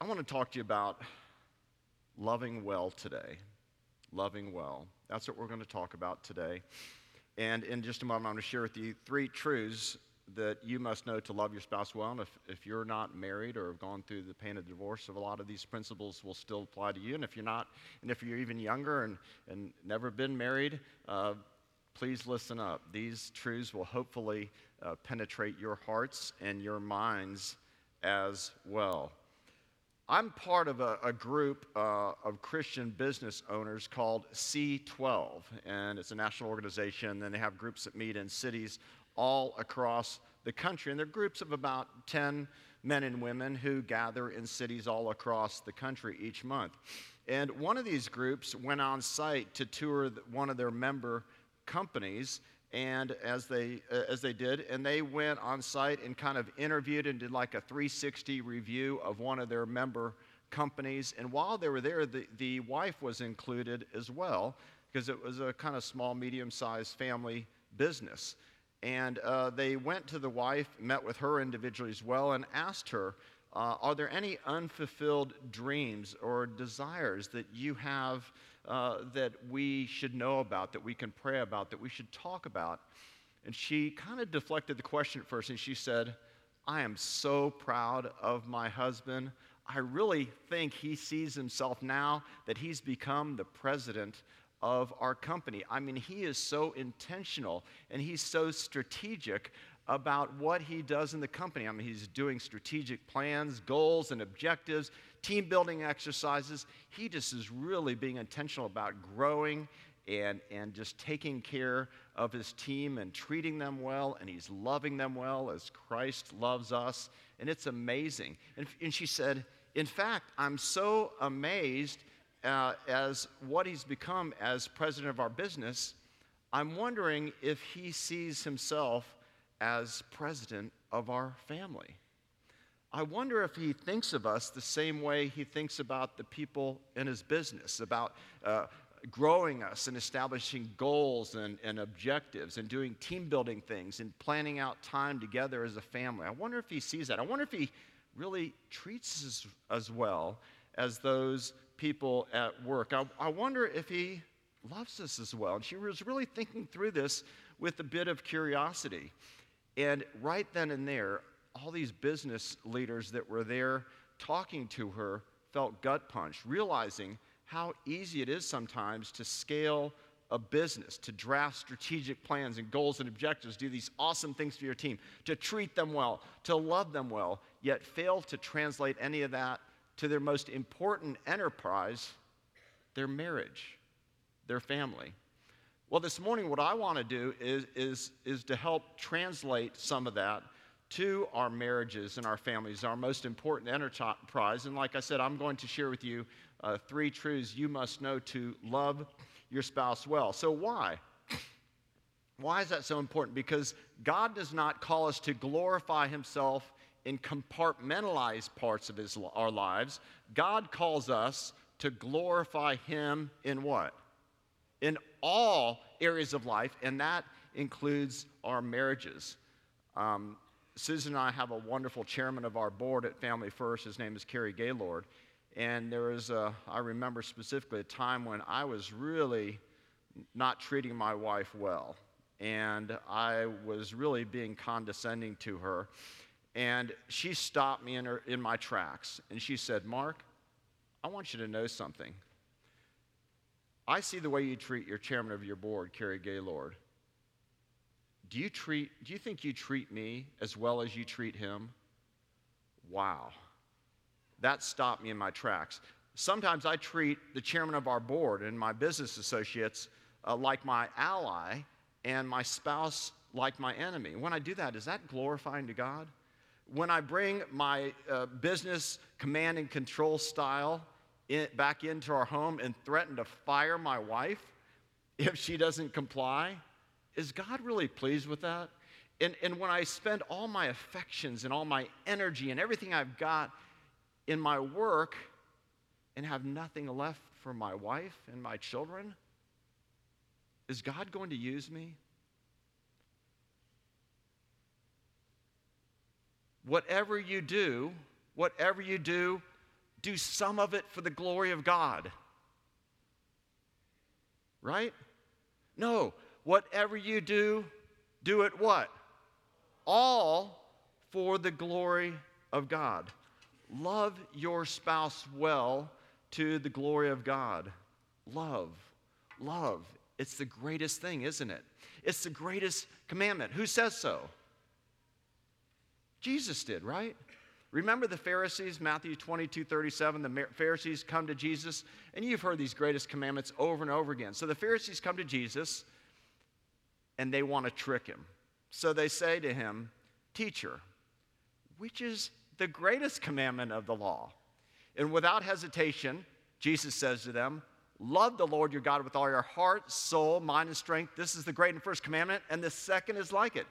I want to talk to you about loving well today. Loving well. That's what we're going to talk about today. And in just a moment, I'm going to share with you three truths that you must know to love your spouse well. And if, if you're not married or have gone through the pain of divorce, a lot of these principles will still apply to you. And if you're not, and if you're even younger and, and never been married, uh, please listen up. These truths will hopefully uh, penetrate your hearts and your minds as well. I'm part of a, a group uh, of Christian business owners called C12, and it's a national organization, and they have groups that meet in cities all across the country. And they're groups of about 10 men and women who gather in cities all across the country each month. And one of these groups went on site to tour one of their member companies and as they uh, as they did and they went on site and kind of interviewed and did like a 360 review of one of their member companies. And while they were there the, the wife was included as well because it was a kind of small medium-sized family business. And uh, they went to the wife met with her individually as well and asked her uh, are there any unfulfilled dreams or desires that you have uh, that we should know about, that we can pray about, that we should talk about. And she kind of deflected the question at first and she said, I am so proud of my husband. I really think he sees himself now that he's become the president of our company. I mean, he is so intentional and he's so strategic about what he does in the company. I mean, he's doing strategic plans, goals, and objectives team building exercises. He just is really being intentional about growing and, and just taking care of his team and treating them well, and he's loving them well as Christ loves us. And it's amazing. And, and she said, In fact, I'm so amazed uh, as what he's become as president of our business. I'm wondering if he sees himself as president of our family. I wonder if he thinks of us the same way he thinks about the people in his business, about uh, growing us and establishing goals and, and objectives and doing team building things and planning out time together as a family. I wonder if he sees that. I wonder if he really treats us as well as those people at work. I, I wonder if he loves us as well. And she was really thinking through this with a bit of curiosity. And right then and there, all these business leaders that were there talking to her felt gut punched, realizing how easy it is sometimes to scale a business, to draft strategic plans and goals and objectives, do these awesome things for your team, to treat them well, to love them well, yet fail to translate any of that to their most important enterprise, their marriage, their family. Well, this morning, what I want to do is, is, is to help translate some of that to our marriages and our families, our most important enterprise. And like I said, I'm going to share with you uh, three truths you must know to love your spouse well. So, why? Why is that so important? Because God does not call us to glorify Himself in compartmentalized parts of his, our lives. God calls us to glorify Him in what? In all areas of life, and that includes our marriages. Um, Susan and I have a wonderful chairman of our board at Family First. His name is Kerry Gaylord. And there was, a, I remember specifically, a time when I was really not treating my wife well. And I was really being condescending to her. And she stopped me in, her, in my tracks. And she said, Mark, I want you to know something. I see the way you treat your chairman of your board, Kerry Gaylord. Do you, treat, do you think you treat me as well as you treat him? Wow. That stopped me in my tracks. Sometimes I treat the chairman of our board and my business associates uh, like my ally and my spouse like my enemy. When I do that, is that glorifying to God? When I bring my uh, business command and control style in, back into our home and threaten to fire my wife if she doesn't comply, is God really pleased with that? And, and when I spend all my affections and all my energy and everything I've got in my work and have nothing left for my wife and my children, is God going to use me? Whatever you do, whatever you do, do some of it for the glory of God. Right? No, whatever you do, do it what? All for the glory of God. Love your spouse well to the glory of God. Love, love. It's the greatest thing, isn't it? It's the greatest commandment. Who says so? Jesus did, right? Remember the Pharisees, Matthew 22 37. The Pharisees come to Jesus, and you've heard these greatest commandments over and over again. So the Pharisees come to Jesus, and they want to trick him. So they say to him, Teacher, which is the greatest commandment of the law? And without hesitation, Jesus says to them, Love the Lord your God with all your heart, soul, mind, and strength. This is the great and first commandment. And the second is like it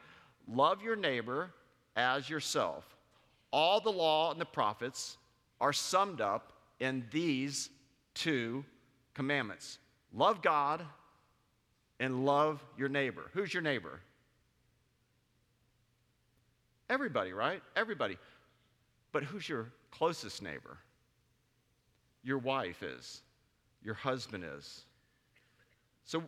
love your neighbor as yourself. All the law and the prophets are summed up in these two commandments love God and love your neighbor. Who's your neighbor? Everybody, right? Everybody. But who's your closest neighbor? Your wife is, your husband is. So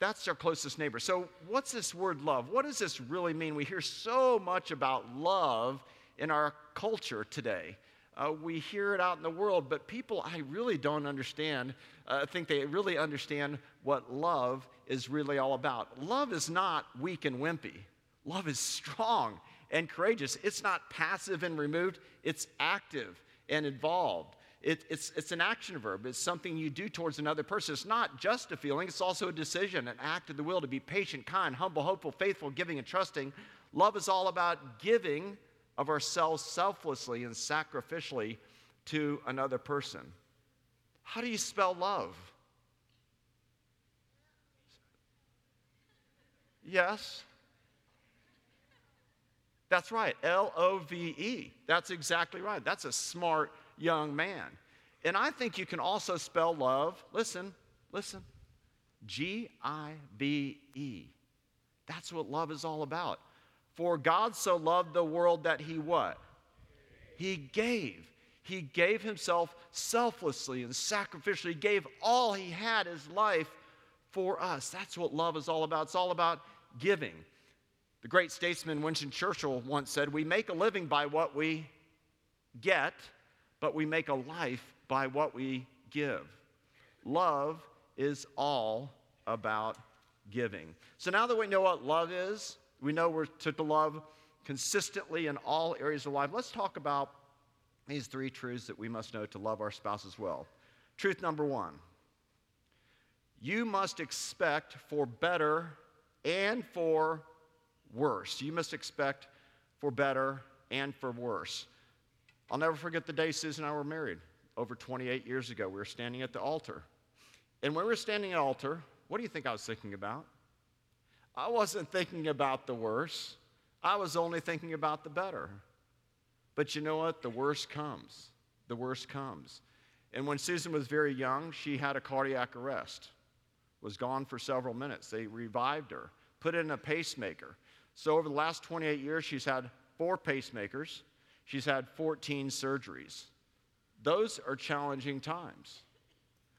that's our closest neighbor. So, what's this word love? What does this really mean? We hear so much about love in our culture today. Uh, we hear it out in the world, but people I really don't understand, uh, think they really understand what love is really all about. Love is not weak and wimpy, love is strong and courageous. It's not passive and removed, it's active and involved. It, it's, it's an action verb. It's something you do towards another person. It's not just a feeling, it's also a decision, an act of the will to be patient, kind, humble, hopeful, faithful, giving, and trusting. Love is all about giving of ourselves selflessly and sacrificially to another person. How do you spell love? Yes. That's right, L O V E. That's exactly right. That's a smart young man. And I think you can also spell love, listen, listen, G I V E. That's what love is all about. For God so loved the world that he what? He gave. He gave himself selflessly and sacrificially. He gave all he had, his life, for us. That's what love is all about. It's all about giving. The great statesman Winston Churchill once said, We make a living by what we get, but we make a life by what we give. Love is all about giving. So now that we know what love is, we know we're to love consistently in all areas of life. Let's talk about these three truths that we must know to love our spouse as well. Truth number one you must expect for better and for worse. You must expect for better and for worse. I'll never forget the day Susan and I were married over 28 years ago. We were standing at the altar. And when we were standing at the altar, what do you think I was thinking about? I wasn't thinking about the worse. I was only thinking about the better. But you know what? The worst comes. The worst comes. And when Susan was very young, she had a cardiac arrest, was gone for several minutes. They revived her, put in a pacemaker. So over the last 28 years, she's had four pacemakers, she's had 14 surgeries. Those are challenging times.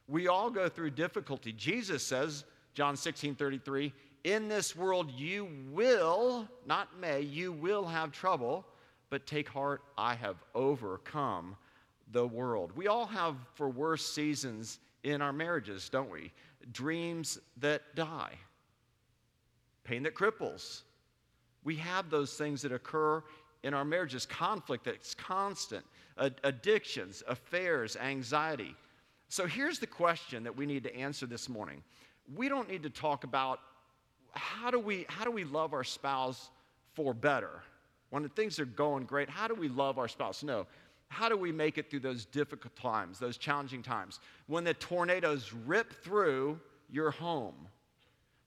We all go through difficulty. Jesus says, John 16 33, in this world you will, not may, you will have trouble, but take heart, I have overcome the world. We all have, for worse seasons in our marriages, don't we? Dreams that die, pain that cripples. We have those things that occur in our marriages conflict that's constant, addictions, affairs, anxiety. So here's the question that we need to answer this morning. We don't need to talk about how do we, how do we love our spouse for better? When things are going great, how do we love our spouse? No. How do we make it through those difficult times, those challenging times? When the tornadoes rip through your home,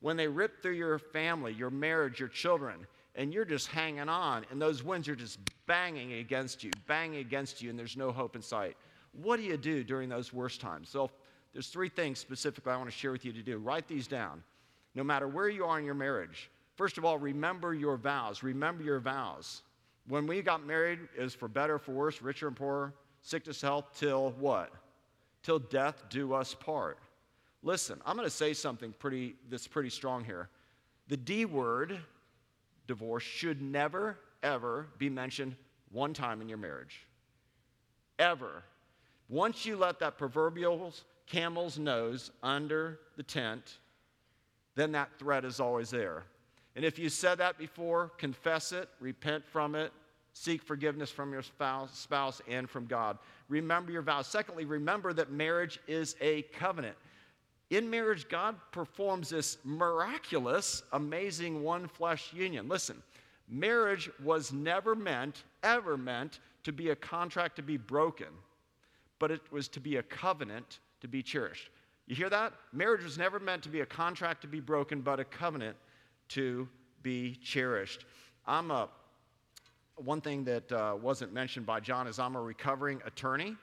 when they rip through your family, your marriage, your children, and you're just hanging on, and those winds are just banging against you, banging against you, and there's no hope in sight. What do you do during those worst times? So, there's three things specifically I want to share with you to do. Write these down no matter where you are in your marriage. First of all, remember your vows. Remember your vows. When we got married, was for better, for worse, richer and poorer, sickness, health, till what? Till death do us part. Listen, I'm going to say something pretty, that's pretty strong here. The D word, divorce, should never, ever be mentioned one time in your marriage. Ever. Once you let that proverbial camel's nose under the tent, then that threat is always there. And if you said that before, confess it, repent from it, seek forgiveness from your spouse, and from God. Remember your vows. Secondly, remember that marriage is a covenant. In marriage, God performs this miraculous, amazing one flesh union. Listen, marriage was never meant, ever meant, to be a contract to be broken, but it was to be a covenant to be cherished. You hear that? Marriage was never meant to be a contract to be broken, but a covenant to be cherished. I'm a, one thing that uh, wasn't mentioned by John is I'm a recovering attorney.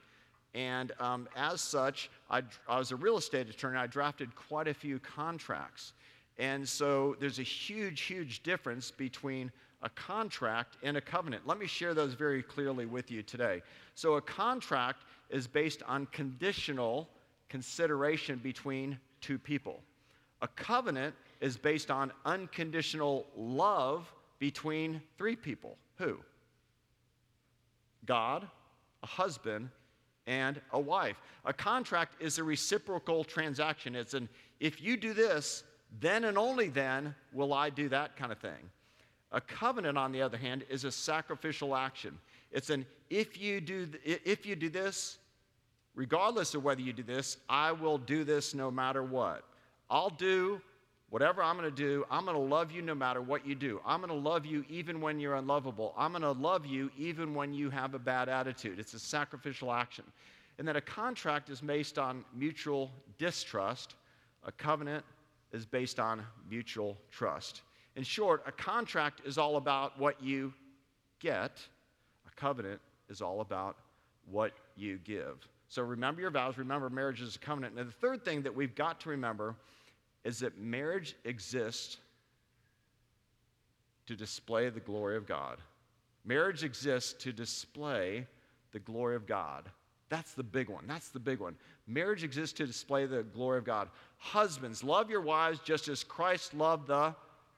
And um, as such, I, I was a real estate attorney. I drafted quite a few contracts. And so there's a huge, huge difference between a contract and a covenant. Let me share those very clearly with you today. So, a contract is based on conditional consideration between two people, a covenant is based on unconditional love between three people. Who? God, a husband, and a wife. A contract is a reciprocal transaction. It's an if you do this, then and only then will I do that kind of thing. A covenant, on the other hand, is a sacrificial action. It's an if you do, if you do this, regardless of whether you do this, I will do this no matter what. I'll do whatever I'm going to do. I'm going to love you no matter what you do. I'm going to love you even when you're unlovable. I'm going to love you even when you have a bad attitude. It's a sacrificial action. And then a contract is based on mutual distrust, a covenant is based on mutual trust. In short, a contract is all about what you get, a covenant is all about what you give. So remember your vows, remember marriage is a covenant. And the third thing that we've got to remember is that marriage exists to display the glory of God. Marriage exists to display the glory of God. That's the big one. That's the big one. Marriage exists to display the glory of God. Husbands, love your wives just as Christ loved the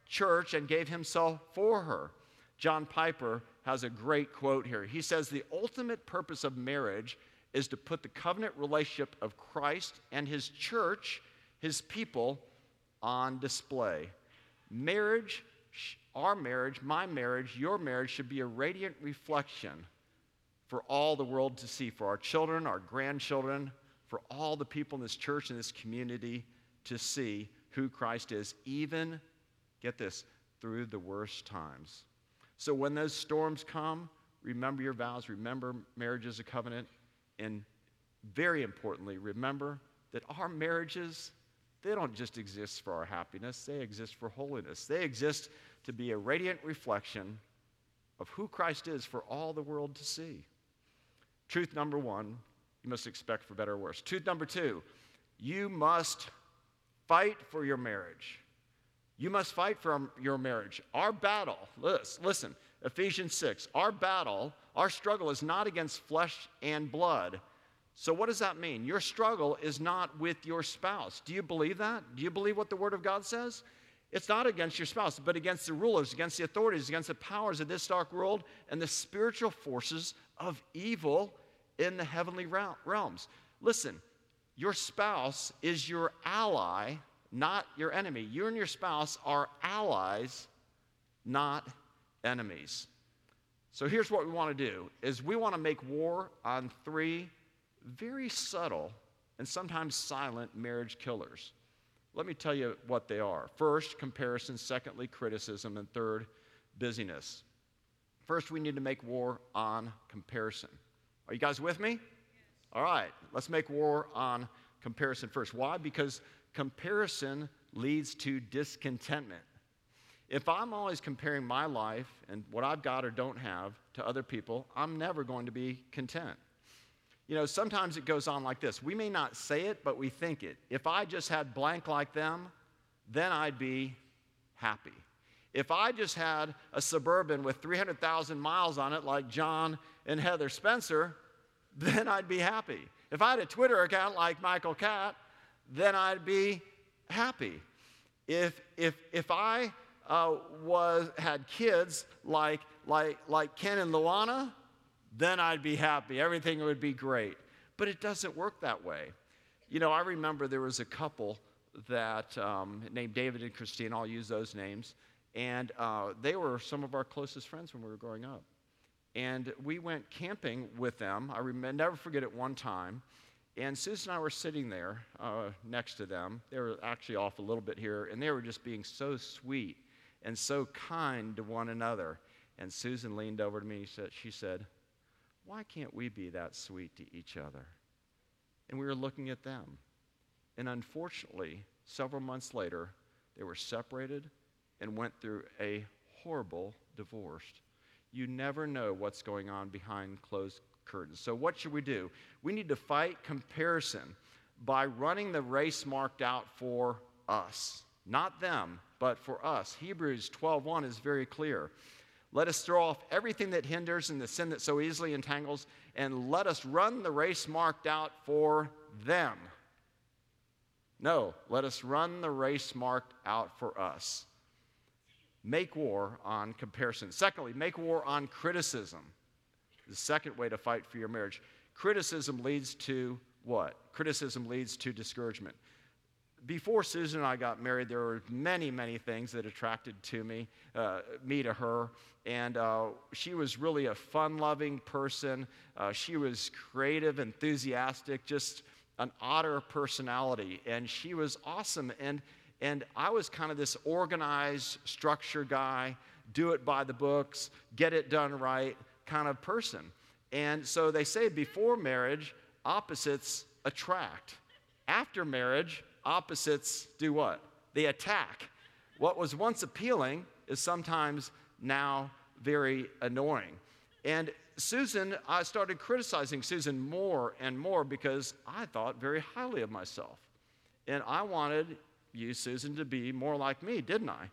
church and gave himself for her. John Piper has a great quote here. He says, The ultimate purpose of marriage is to put the covenant relationship of Christ and his church, his people, on display. Marriage, our marriage, my marriage, your marriage should be a radiant reflection for all the world to see, for our children, our grandchildren, for all the people in this church and this community to see who Christ is, even get this, through the worst times. So when those storms come, remember your vows, remember marriage is a covenant, and very importantly, remember that our marriages, they don't just exist for our happiness, they exist for holiness. They exist to be a radiant reflection of who Christ is for all the world to see. Truth number one, you must expect for better or worse. Truth number two, you must fight for your marriage. You must fight for your marriage. Our battle, listen, Ephesians 6, our battle, our struggle is not against flesh and blood. So, what does that mean? Your struggle is not with your spouse. Do you believe that? Do you believe what the Word of God says? It's not against your spouse, but against the rulers, against the authorities, against the powers of this dark world, and the spiritual forces of evil in the heavenly realms. Listen, your spouse is your ally not your enemy. You and your spouse are allies, not enemies. So here's what we want to do is we want to make war on three very subtle and sometimes silent marriage killers. Let me tell you what they are. First, comparison, secondly, criticism, and third, busyness. First, we need to make war on comparison. Are you guys with me? All right, let's make war on comparison first. Why? Because comparison leads to discontentment. If I'm always comparing my life and what I've got or don't have to other people, I'm never going to be content. You know, sometimes it goes on like this. We may not say it, but we think it. If I just had blank like them, then I'd be happy. If I just had a suburban with 300,000 miles on it, like John and Heather Spencer, then I'd be happy. If I had a Twitter account like Michael Catt, then I'd be happy. If, if, if I uh, was, had kids like, like, like Ken and Luana, then I'd be happy. Everything would be great. But it doesn't work that way. You know, I remember there was a couple that um, named David and Christine, I'll use those names, and uh, they were some of our closest friends when we were growing up. And we went camping with them. I remember, never forget it one time. And Susan and I were sitting there uh, next to them. They were actually off a little bit here, and they were just being so sweet and so kind to one another. And Susan leaned over to me. Said, she said, Why can't we be that sweet to each other? And we were looking at them. And unfortunately, several months later, they were separated and went through a horrible divorce. You never know what's going on behind closed curtains. So, what should we do? We need to fight comparison by running the race marked out for us, not them, but for us. Hebrews 12:1 is very clear. Let us throw off everything that hinders and the sin that so easily entangles, and let us run the race marked out for them. No, let us run the race marked out for us. Make war on comparison. Secondly, make war on criticism. The second way to fight for your marriage. Criticism leads to what? Criticism leads to discouragement. Before Susan and I got married, there were many, many things that attracted to me, uh, me to her. And uh, she was really a fun-loving person. Uh, she was creative, enthusiastic, just an otter personality. And she was awesome. And and I was kind of this organized, structure guy, do it by the books, get it done right kind of person. And so they say before marriage, opposites attract. After marriage, opposites do what? They attack. What was once appealing is sometimes now very annoying. And Susan, I started criticizing Susan more and more because I thought very highly of myself. And I wanted you, Susan, to be more like me, didn't I?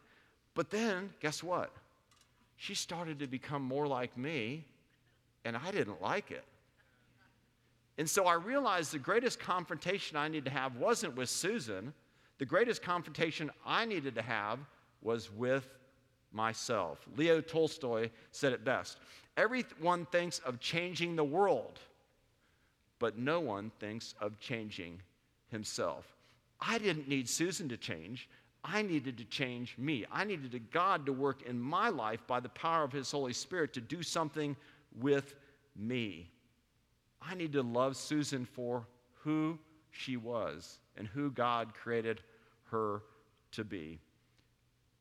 But then, guess what? She started to become more like me, and I didn't like it. And so I realized the greatest confrontation I needed to have wasn't with Susan. The greatest confrontation I needed to have was with myself. Leo Tolstoy said it best Everyone thinks of changing the world, but no one thinks of changing himself. I didn't need Susan to change. I needed to change me. I needed God to work in my life by the power of His Holy Spirit to do something with me. I need to love Susan for who she was and who God created her to be.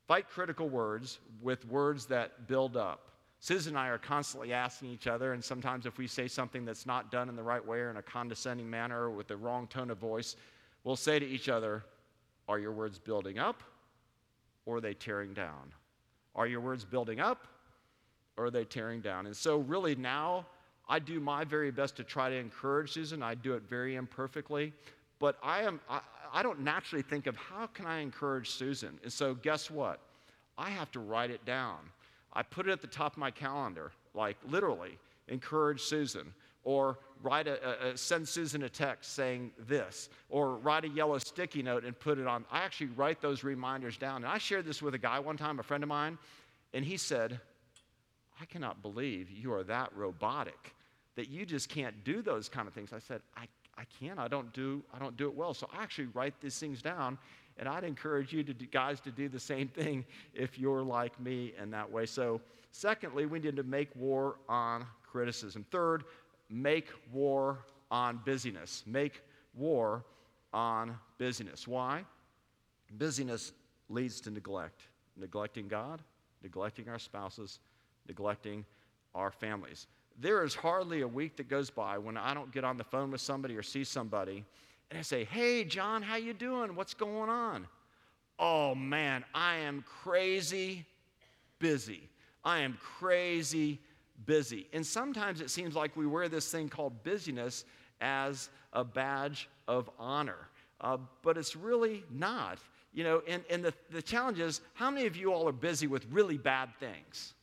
Fight critical words with words that build up. Susan and I are constantly asking each other, and sometimes if we say something that's not done in the right way or in a condescending manner or with the wrong tone of voice, we'll say to each other, Are your words building up or are they tearing down? Are your words building up or are they tearing down? And so, really, now I do my very best to try to encourage Susan. I do it very imperfectly, but I, am, I, I don't naturally think of how can I encourage Susan. And so, guess what? I have to write it down. I put it at the top of my calendar, like literally, encourage Susan or write a, a, send Susan a text saying this, or write a yellow sticky note and put it on. I actually write those reminders down. And I shared this with a guy one time, a friend of mine, and he said, I cannot believe you are that robotic that you just can't do those kind of things. I said, I, I can't. I don't do I don't do it well. So I actually write these things down, and I'd encourage you to do, guys to do the same thing if you're like me in that way. So, secondly, we need to make war on criticism. Third, make war on busyness. Make war on busyness. Why? Busyness leads to neglect. Neglecting God, neglecting our spouses, neglecting our families. There is hardly a week that goes by when I don't get on the phone with somebody or see somebody and I say, "Hey John, how you doing? What's going on?" "Oh man, I am crazy busy. I am crazy busy. And sometimes it seems like we wear this thing called busyness as a badge of honor, uh, but it's really not. You know, and, and the, the challenge is how many of you all are busy with really bad things?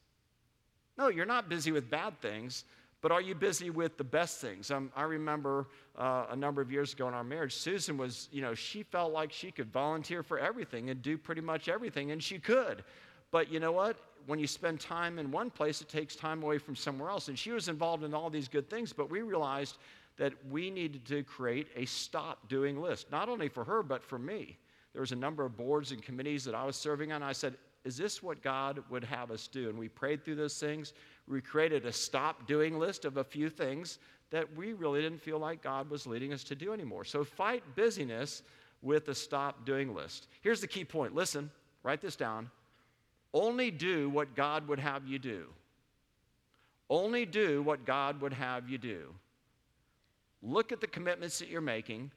No, you're not busy with bad things, But are you busy with the best things? Um, I remember uh, a number of years ago in our marriage, Susan was, you know, she felt like she could volunteer for everything and do pretty much everything, and she could. But you know what? When you spend time in one place, it takes time away from somewhere else. And she was involved in all these good things, but we realized that we needed to create a stop doing list, not only for her, but for me. There was a number of boards and committees that I was serving on. I said, Is this what God would have us do? And we prayed through those things we created a stop doing list of a few things that we really didn't feel like God was leading us to do anymore. So fight busyness with a stop doing list. Here's the key point listen, write this down. Only do what God would have you do. Only do what God would have you do. Look at the commitments that you're making,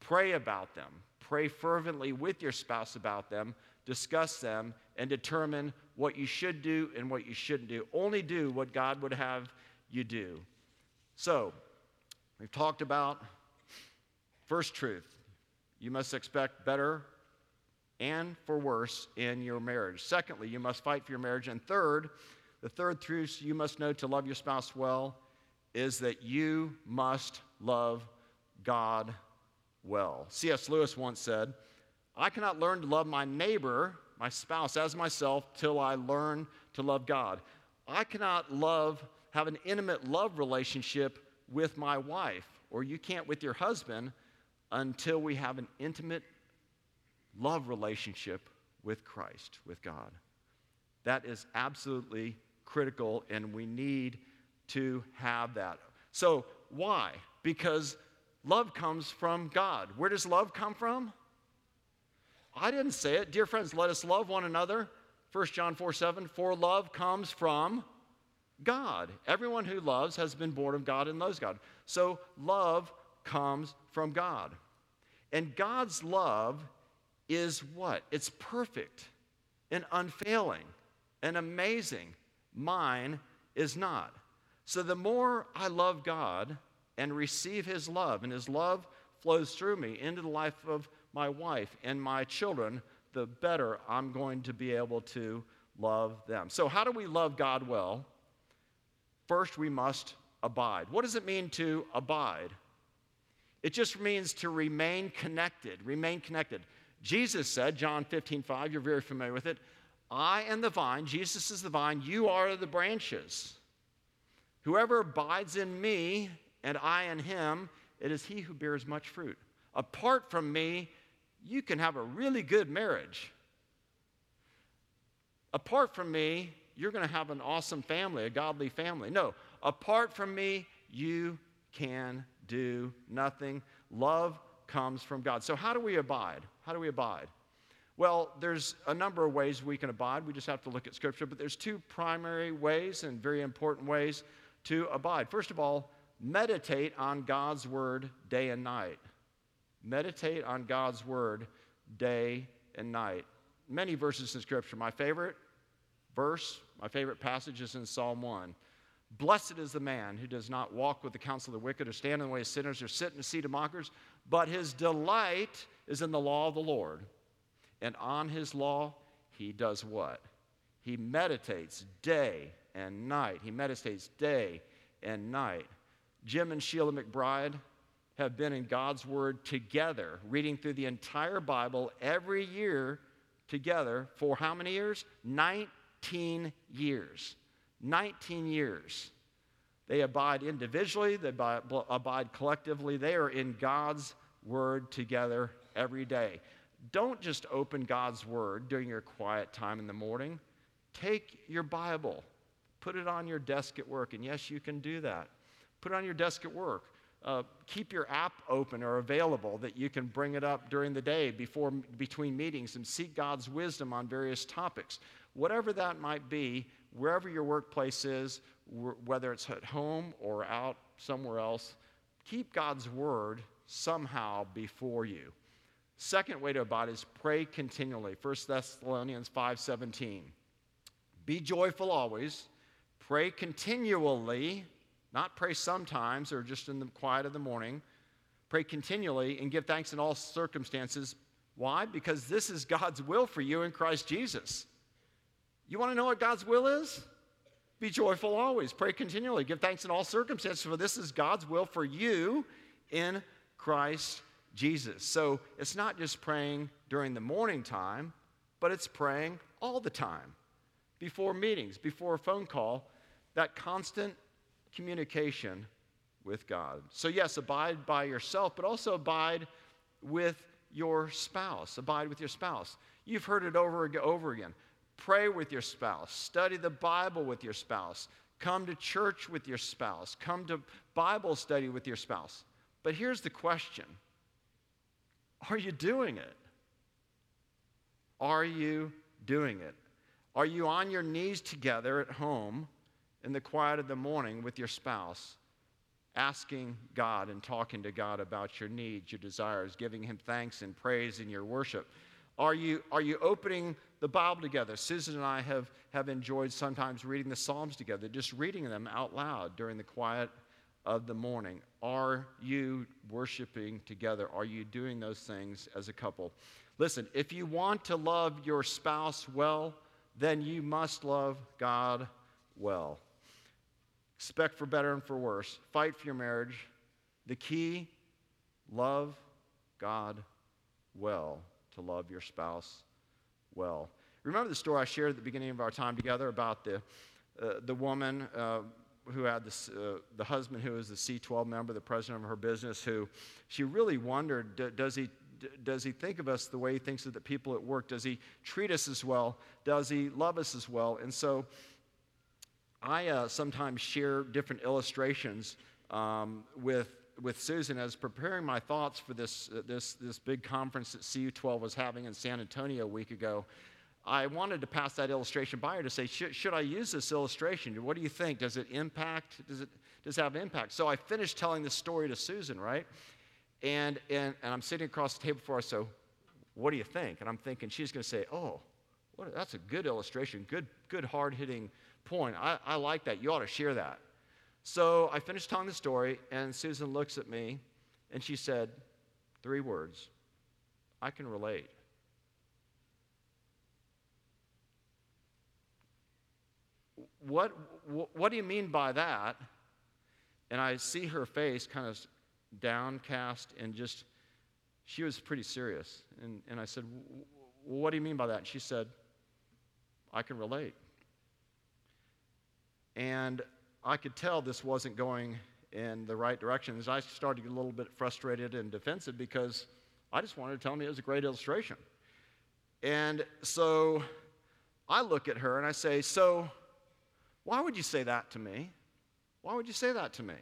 pray about them, pray fervently with your spouse about them, discuss them, and determine what you should do and what you shouldn't do. Only do what God would have you do. So, we've talked about first truth. You must expect better and for worse in your marriage. Secondly, you must fight for your marriage. And third, the third truth you must know to love your spouse well is that you must love God well. C.S. Lewis once said, I cannot learn to love my neighbor my spouse as myself till I learn to love God. I cannot love, have an intimate love relationship with my wife, or you can't with your husband until we have an intimate love relationship with Christ, with God. That is absolutely critical, and we need to have that. So, why? Because love comes from God. Where does love come from? I didn't say it. Dear friends, let us love one another. 1 John 4 7, for love comes from God. Everyone who loves has been born of God and loves God. So love comes from God. And God's love is what? It's perfect and unfailing and amazing. Mine is not. So the more I love God and receive His love, and His love flows through me into the life of my wife and my children, the better I'm going to be able to love them. So, how do we love God well? First, we must abide. What does it mean to abide? It just means to remain connected, remain connected. Jesus said, John 15, 5, you're very familiar with it. I am the vine, Jesus is the vine, you are the branches. Whoever abides in me and I in him, it is he who bears much fruit. Apart from me, you can have a really good marriage. Apart from me, you're going to have an awesome family, a godly family. No, apart from me, you can do nothing. Love comes from God. So, how do we abide? How do we abide? Well, there's a number of ways we can abide. We just have to look at Scripture, but there's two primary ways and very important ways to abide. First of all, meditate on God's Word day and night. Meditate on God's word day and night. Many verses in Scripture. My favorite verse, my favorite passage is in Psalm 1. Blessed is the man who does not walk with the counsel of the wicked, or stand in the way of sinners, or sit in the seat of mockers, but his delight is in the law of the Lord. And on his law, he does what? He meditates day and night. He meditates day and night. Jim and Sheila McBride have been in God's Word together, reading through the entire Bible every year together for how many years? 19 years. 19 years. They abide individually, they abide collectively. They are in God's Word together every day. Don't just open God's Word during your quiet time in the morning. Take your Bible, put it on your desk at work, and yes, you can do that. Put it on your desk at work uh, keep your app open or available that you can bring it up during the day before between meetings and seek God's wisdom on various topics. Whatever that might be, wherever your workplace is, whether it's at home or out somewhere else, keep God's word somehow before you. Second way to abide is pray continually. 1 Thessalonians 5:17. Be joyful always, pray continually not pray sometimes or just in the quiet of the morning. Pray continually and give thanks in all circumstances. Why? Because this is God's will for you in Christ Jesus. You want to know what God's will is? Be joyful always. Pray continually. Give thanks in all circumstances, for this is God's will for you in Christ Jesus. So it's not just praying during the morning time, but it's praying all the time before meetings, before a phone call, that constant communication with God. So, yes, abide by yourself, but also abide with your spouse. Abide with your spouse. You've heard it over and over again. Pray with your spouse, study the Bible with your spouse, come to church with your spouse, come to Bible study with your spouse. But here's the question Are you doing it? Are you doing it? Are you on your knees together at home in the quiet of the morning with your spouse, asking God and talking to God about your needs, your desires, giving Him thanks and praise in your worship? Are you, are you opening the Bible together? Susan and I have, have enjoyed sometimes reading the Psalms together, just reading them out loud during the quiet of the morning. Are you worshiping together? Are you doing those things as a couple? Listen, if you want to love your spouse well, then you must love God well. Expect for better and for worse. Fight for your marriage. The key love God well, to love your spouse well. Remember the story I shared at the beginning of our time together about the, uh, the woman uh, who had this, uh, the husband who was the C12 member, the president of her business, who she really wondered does he, does he think of us the way he thinks of the people at work? Does he treat us as well? Does he love us as well? And so I uh, sometimes share different illustrations um, with, with Susan as preparing my thoughts for this, uh, this, this big conference that C12 was having in San Antonio a week ago. I wanted to pass that illustration by her to say, should, should I use this illustration? What do you think? Does it impact? Does it, does it have impact? So I finished telling the story to Susan, right? And, and, and I'm sitting across the table for her, so what do you think? And I'm thinking she's going to say, oh, what, that's a good illustration, good, good hard hitting point. I, I like that. You ought to share that. So I finished telling the story, and Susan looks at me and she said, three words I can relate. What, what, what do you mean by that? And I see her face kind of downcast and just, she was pretty serious. And, and I said, What do you mean by that? And she said, I can relate. And I could tell this wasn't going in the right direction. As I started to get a little bit frustrated and defensive because I just wanted to tell me it was a great illustration. And so I look at her and I say, So, why would you say that to me? Why would you say that to me?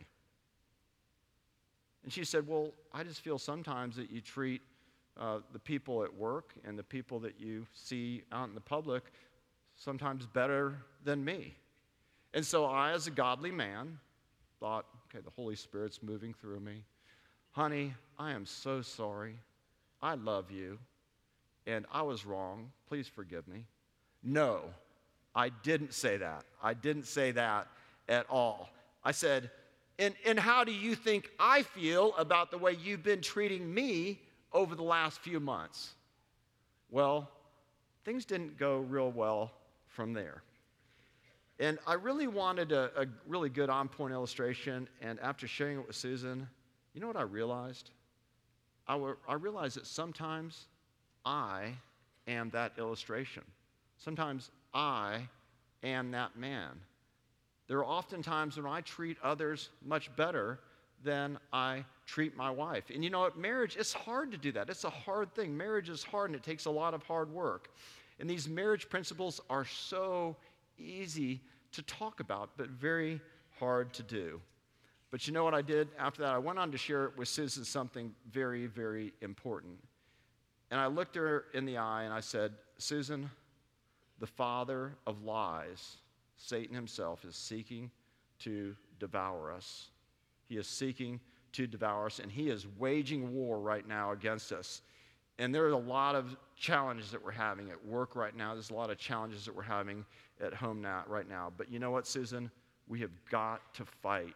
And she said, Well, I just feel sometimes that you treat uh, the people at work and the people that you see out in the public sometimes better than me. And so I, as a godly man, thought, okay, the Holy Spirit's moving through me. Honey, I am so sorry. I love you. And I was wrong. Please forgive me. No, I didn't say that. I didn't say that at all. I said, and, and how do you think I feel about the way you've been treating me over the last few months? Well, things didn't go real well from there. And I really wanted a, a really good on point illustration. And after sharing it with Susan, you know what I realized? I, w- I realized that sometimes I am that illustration. Sometimes I am that man. There are often times when I treat others much better than I treat my wife. And you know what? Marriage, it's hard to do that. It's a hard thing. Marriage is hard and it takes a lot of hard work. And these marriage principles are so easy to talk about, but very hard to do. But you know what I did after that? I went on to share with Susan something very, very important. And I looked her in the eye and I said, Susan, the father of lies, Satan himself, is seeking to devour us. He is seeking to devour us, and he is waging war right now against us. And there are a lot of challenges that we're having at work right now. There's a lot of challenges that we're having at home now, right now. But you know what, Susan? We have got to fight.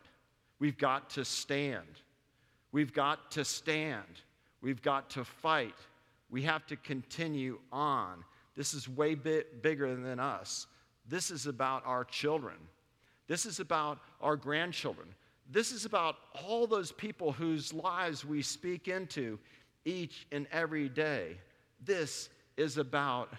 We've got to stand. We've got to stand. We've got to fight. We have to continue on. This is way bit bigger than us. This is about our children. This is about our grandchildren. This is about all those people whose lives we speak into each and every day. This is about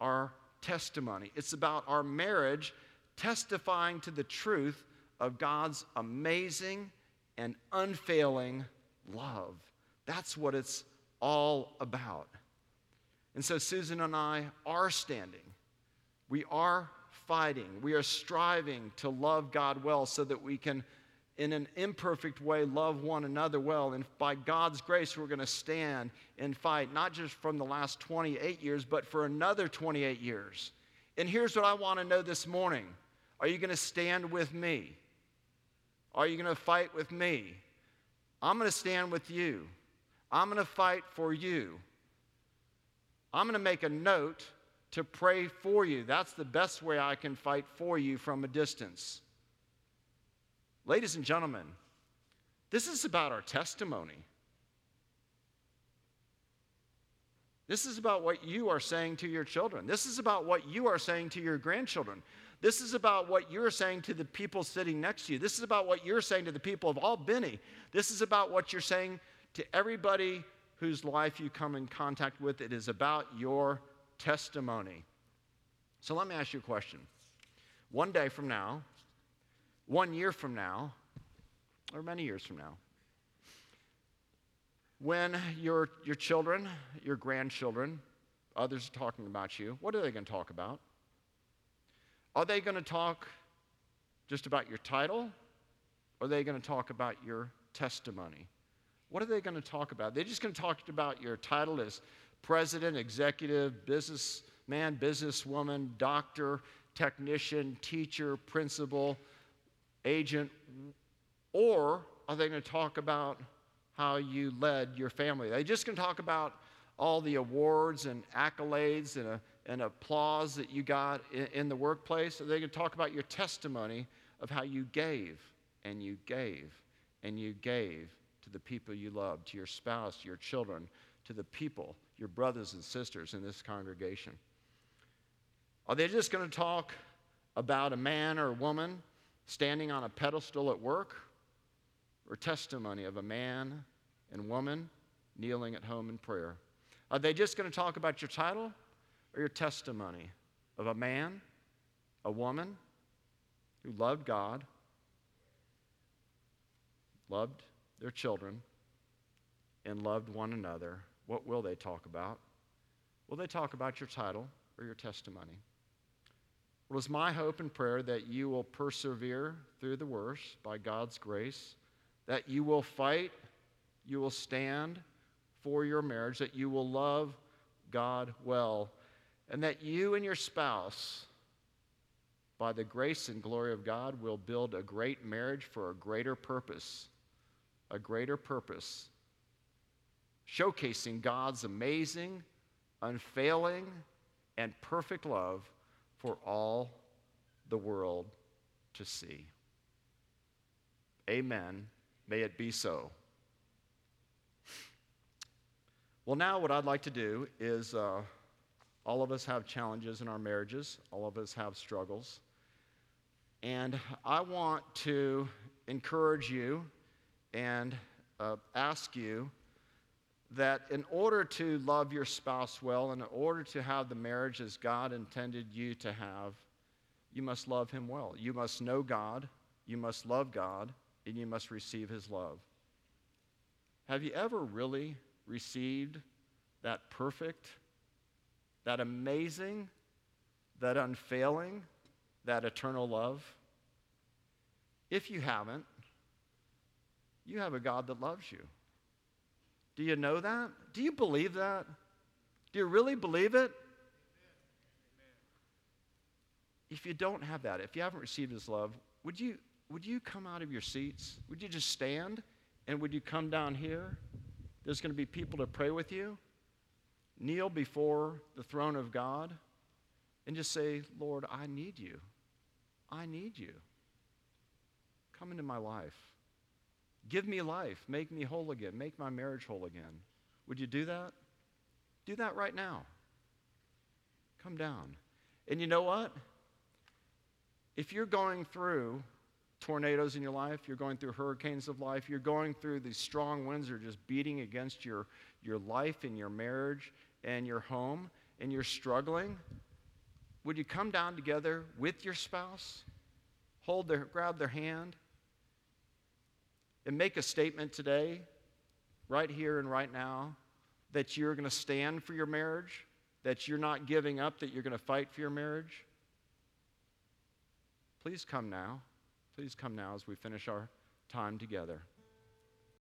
our testimony. It's about our marriage testifying to the truth of God's amazing and unfailing love. That's what it's all about. And so Susan and I are standing. We are fighting. We are striving to love God well so that we can, in an imperfect way, love one another well. And by God's grace, we're going to stand and fight, not just from the last 28 years, but for another 28 years. And here's what I want to know this morning Are you going to stand with me? Are you going to fight with me? I'm going to stand with you. I'm going to fight for you. I'm going to make a note to pray for you. That's the best way I can fight for you from a distance. Ladies and gentlemen, this is about our testimony. This is about what you are saying to your children. This is about what you are saying to your grandchildren. This is about what you're saying to the people sitting next to you. This is about what you're saying to the people of Albany. This is about what you're saying to everybody whose life you come in contact with. It is about your testimony. So let me ask you a question. One day from now, one year from now, or many years from now, when your, your children, your grandchildren, others are talking about you, what are they going to talk about? Are they going to talk just about your title? Or are they going to talk about your testimony? What are they going to talk about? They're just going to talk about your title as president, executive, businessman, businesswoman, doctor, technician, teacher, principal, agent. Or are they going to talk about how you led your family? Are they just going to talk about all the awards and accolades and a and applause that you got in, in the workplace. Are They're going to talk about your testimony of how you gave and you gave and you gave to the people you love, to your spouse, to your children, to the people, your brothers and sisters in this congregation. Are they just going to talk about a man or a woman standing on a pedestal at work or testimony of a man and woman kneeling at home in prayer? Are they just going to talk about your title or your testimony of a man, a woman who loved God, loved their children, and loved one another, what will they talk about? Will they talk about your title or your testimony? Well, it's my hope and prayer that you will persevere through the worst by God's grace, that you will fight, you will stand for your marriage, that you will love God well and that you and your spouse, by the grace and glory of God, will build a great marriage for a greater purpose. A greater purpose. Showcasing God's amazing, unfailing, and perfect love for all the world to see. Amen. May it be so. Well, now what I'd like to do is. Uh, all of us have challenges in our marriages, all of us have struggles. And I want to encourage you and uh, ask you that in order to love your spouse well, in order to have the marriage as God intended you to have, you must love him well. You must know God, you must love God, and you must receive his love. Have you ever really received that perfect, that amazing, that unfailing, that eternal love? If you haven't, you have a God that loves you. Do you know that? Do you believe that? Do you really believe it? If you don't have that, if you haven't received His love, would you, would you come out of your seats? Would you just stand? And would you come down here? There's going to be people to pray with you kneel before the throne of God and just say, Lord, I need you. I need you. Come into my life. Give me life. Make me whole again. Make my marriage whole again. Would you do that? Do that right now. Come down. And you know what? If you're going through tornadoes in your life, you're going through hurricanes of life, you're going through these strong winds that are just beating against your, your life and your marriage and your home, and you're struggling, would you come down together with your spouse, hold their, grab their hand, and make a statement today, right here and right now, that you're going to stand for your marriage, that you're not giving up, that you're going to fight for your marriage? Please come now. Please come now as we finish our time together.